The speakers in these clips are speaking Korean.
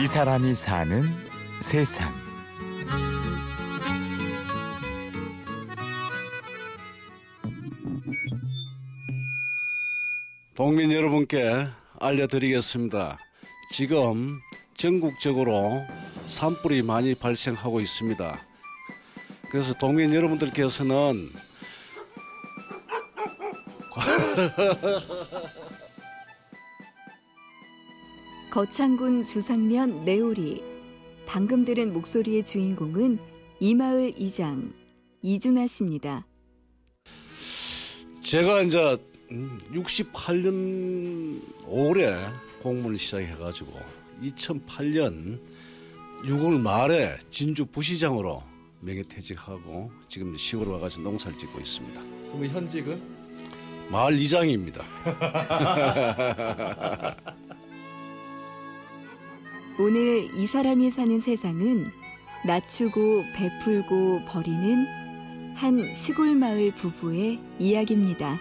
이 사람이 사는 세상. 동민 여러분께 알려드리겠습니다. 지금 전국적으로 산불이 많이 발생하고 있습니다. 그래서 동민 여러분들께서는 거창군 주상면 내오리 방금 들은 목소리의 주인공은 이마을 이장 이준하 씨입니다. 제가 이제 68년 올해 공무원을 시작해가지고 2008년 6월 말에 진주 부시장으로 명예퇴직하고 지금 시골 와가지고 농사를 짓고 있습니다. 그럼 현직은 마을 이장입니다. 오늘 이 사람이 사는 세상은 낮추고 베풀고 버리는 한 시골 마을 부부의 이야기입니다.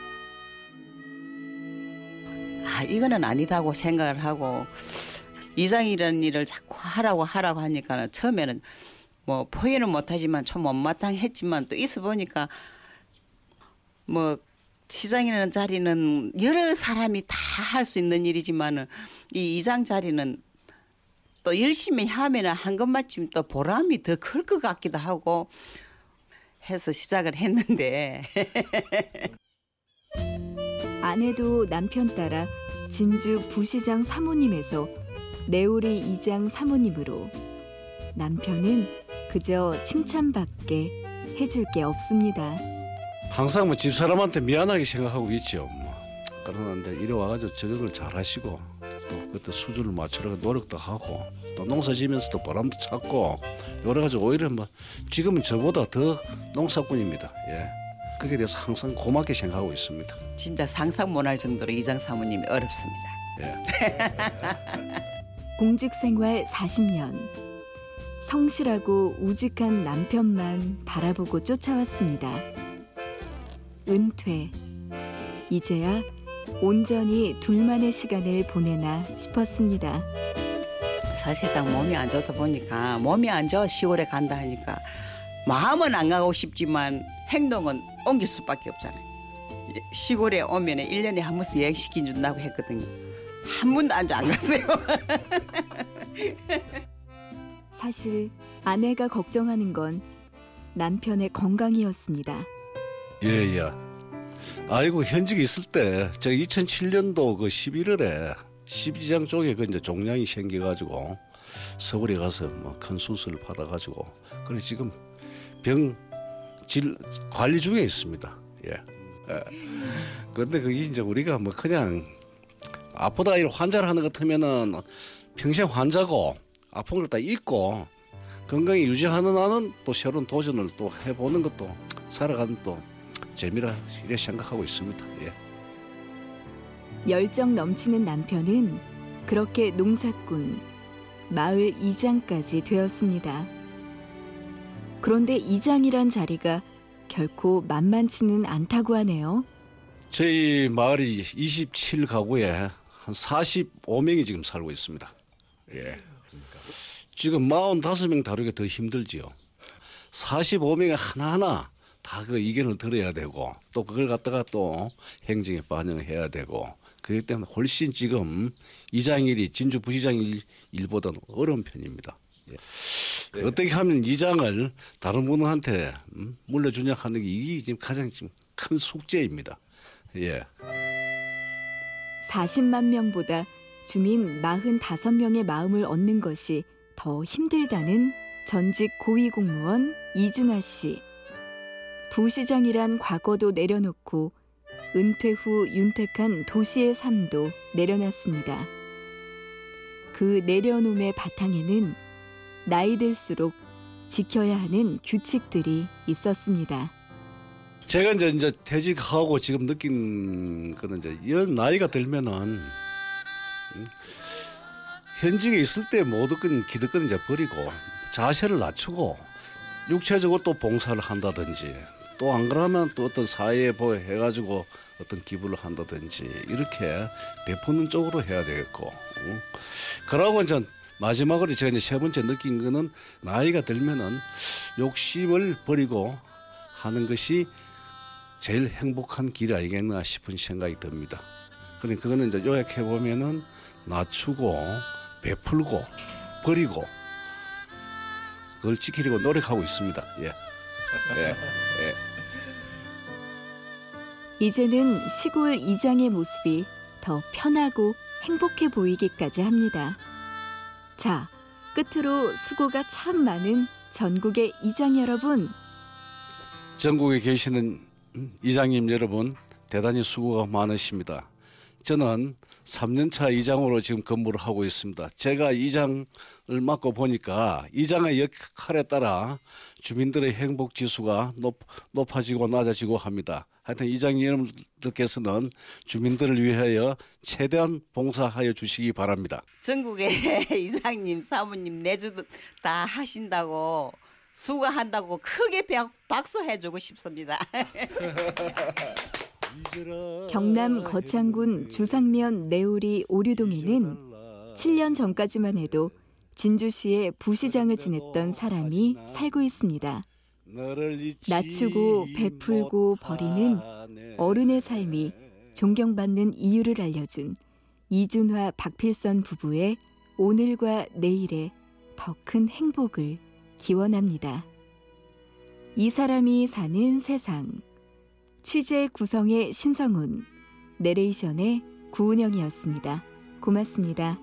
아, 이거는 아니다고 생각을 하고 이장이라는 일을 자꾸 하라고 하라고 하니까 처음에는 뭐 포기는 못하지만 좀 못마땅했지만 또 있어 보니까 뭐 시장이라는 자리는 여러 사람이 다 할 수 있는 일이지만은 이 이장 자리는 또 열심히 하면은 한 것만큼 또 보람이 더 클 것 같기도 하고 해서 시작을 했는데 아내도 남편 따라 진주 부시장 사모님에서 내오리 이장 사모님으로 남편은 그저 칭찬밖에 해줄 게 없습니다. 항상 뭐 집사람한테 미안하게 생각하고 있죠. 뭐. 그러나 이제 이래 와가지고 저격을 잘 하시고 또 그때 수준을 맞추려고 노력도 하고 또 농사 지면서도 보람도 찾고 여러 가지 오히려 뭐 지금은 저보다 더 농사꾼입니다. 예. 그게 대해서 항상 고맙게 생각하고 있습니다. 진짜 상상 못할 정도로 이장 사모님이 어렵습니다. 예. 공직 생활 40년. 성실하고 우직한 남편만 바라보고 쫓아왔습니다. 은퇴. 이제야 온전히 둘만의 시간을 보내나 싶었습니다. 사실상 몸이 안 좋다 보니까 몸이 안 좋아 시골에 간다 하니까 마음은 안 가고 싶지만 행동은 옮길 수밖에 없잖아요. 시골에 오면 1년에 한 번씩 여행시켜 준다고 했거든요. 한 번도 안 갔어요. 사실 아내가 걱정하는 건 남편의 건강이었습니다. 예, 예. 아이고 현직에 있을 때 제가 2007년도 그 11월에 12장 쪽에 그 이제 종양이 생겨가지고 서울에 가서 뭐 큰 수술을 받아가지고 그래 지금 병질 관리 중에 있습니다. 예. 그런데 그게 이제 우리가 뭐 그냥 아프다 이 환자를 하는 것 같으면은 평생 환자고 아픈 걸 다 잊고 건강히 유지하는 나는 또 새로운 도전을 또 해보는 것도 살아가는 또 재미라 이래 생각하고 있습니다. 예. 열정 넘치는 남편은 그렇게 농사꾼, 마을 이장까지 되었습니다. 그런데 이장이란 자리가 결코 만만치는 않다고 하네요. 저희 마을이 27가구에 한 45명이 지금 살고 있습니다. 예. 지금 45명 다루기 더 힘들지요. 45명이 하나하나 다 그 의견을 들어야 되고 또 그걸 갖다가 또 행정에 반영해야 되고 그렇기 때문에 훨씬 지금 이장일이 진주 부시장 일, 일보다는 어려운 편입니다. 예. 어떻게 하면 이장을 다른 분한테 음, 물려주냐 하는 게 이게 지금 가장 지금 큰 숙제입니다. 예. 40만 명보다 주민 45명의 마음을 얻는 것이 더 힘들다는 전직 고위공무원 이준하 씨. 부시장이란 과거도 내려놓고 은퇴 후 윤택한 도시의 삶도 내려놨습니다. 그 내려놓음의 바탕에는 나이 들수록 지켜야 하는 규칙들이 있었습니다. 제가 이제 이제 퇴직하고 지금 느낀 거는 이제 연 나이가 들면은 음, 현직에 있을 때 모든 기득권 이제 버리고 자세를 낮추고 육체적으로 또 봉사를 한다든지 또 안 그러면 또 어떤 사회에 뭐 해가지고 어떤 기부를 한다든지 이렇게 베푸는 쪽으로 해야 되겠고 응? 그러고 이제 마지막으로 제가 이제 세 번째 느낀 거는 나이가 들면은 욕심을 버리고 하는 것이 제일 행복한 길이 아니겠나 싶은 생각이 듭니다. 그러니 그거는 이제 요약해 보면은 낮추고 베풀고 버리고 그걸 지키려고 노력하고 있습니다. 예. 예. 예. 이제는 시골 이장의 모습이 더 편하고 행복해 보이기까지 합니다. 자, 끝으로 수고가 참 많은 전국의 이장 여러분, 전국에 계시는 이장님 여러분 대단히 수고가 많으십니다. 저는 3년차 이장으로 지금 근무를 하고 있습니다. 제가 이장을 맡고 보니까 이장의 역할에 따라 주민들의 행복 지수가 높, 높아지고 낮아지고 합니다. 하여튼 이장 여러분들께서는 주민들을 위하여 최대한 봉사하여 주시기 바랍니다. 전국에 이장님, 사모님 내주 다 하신다고 수고한다고 크게 박- 박수해주고 싶습니다. 경남 거창군 주상면 내우리 오류동에는 7년 전까지만 해도 진주시의 부시장을 지냈던 사람이 살고 있습니다. 낮추고 베풀고 버리는 어른의 삶이 존경받는 이유를 알려준 이준화 박필선 부부의 오늘과 내일의 더큰 행복을 기원합니다. 이 사람이 사는 세상 취재 구성의 신성훈 내레이션의 구은영이었습니다. 고맙습니다.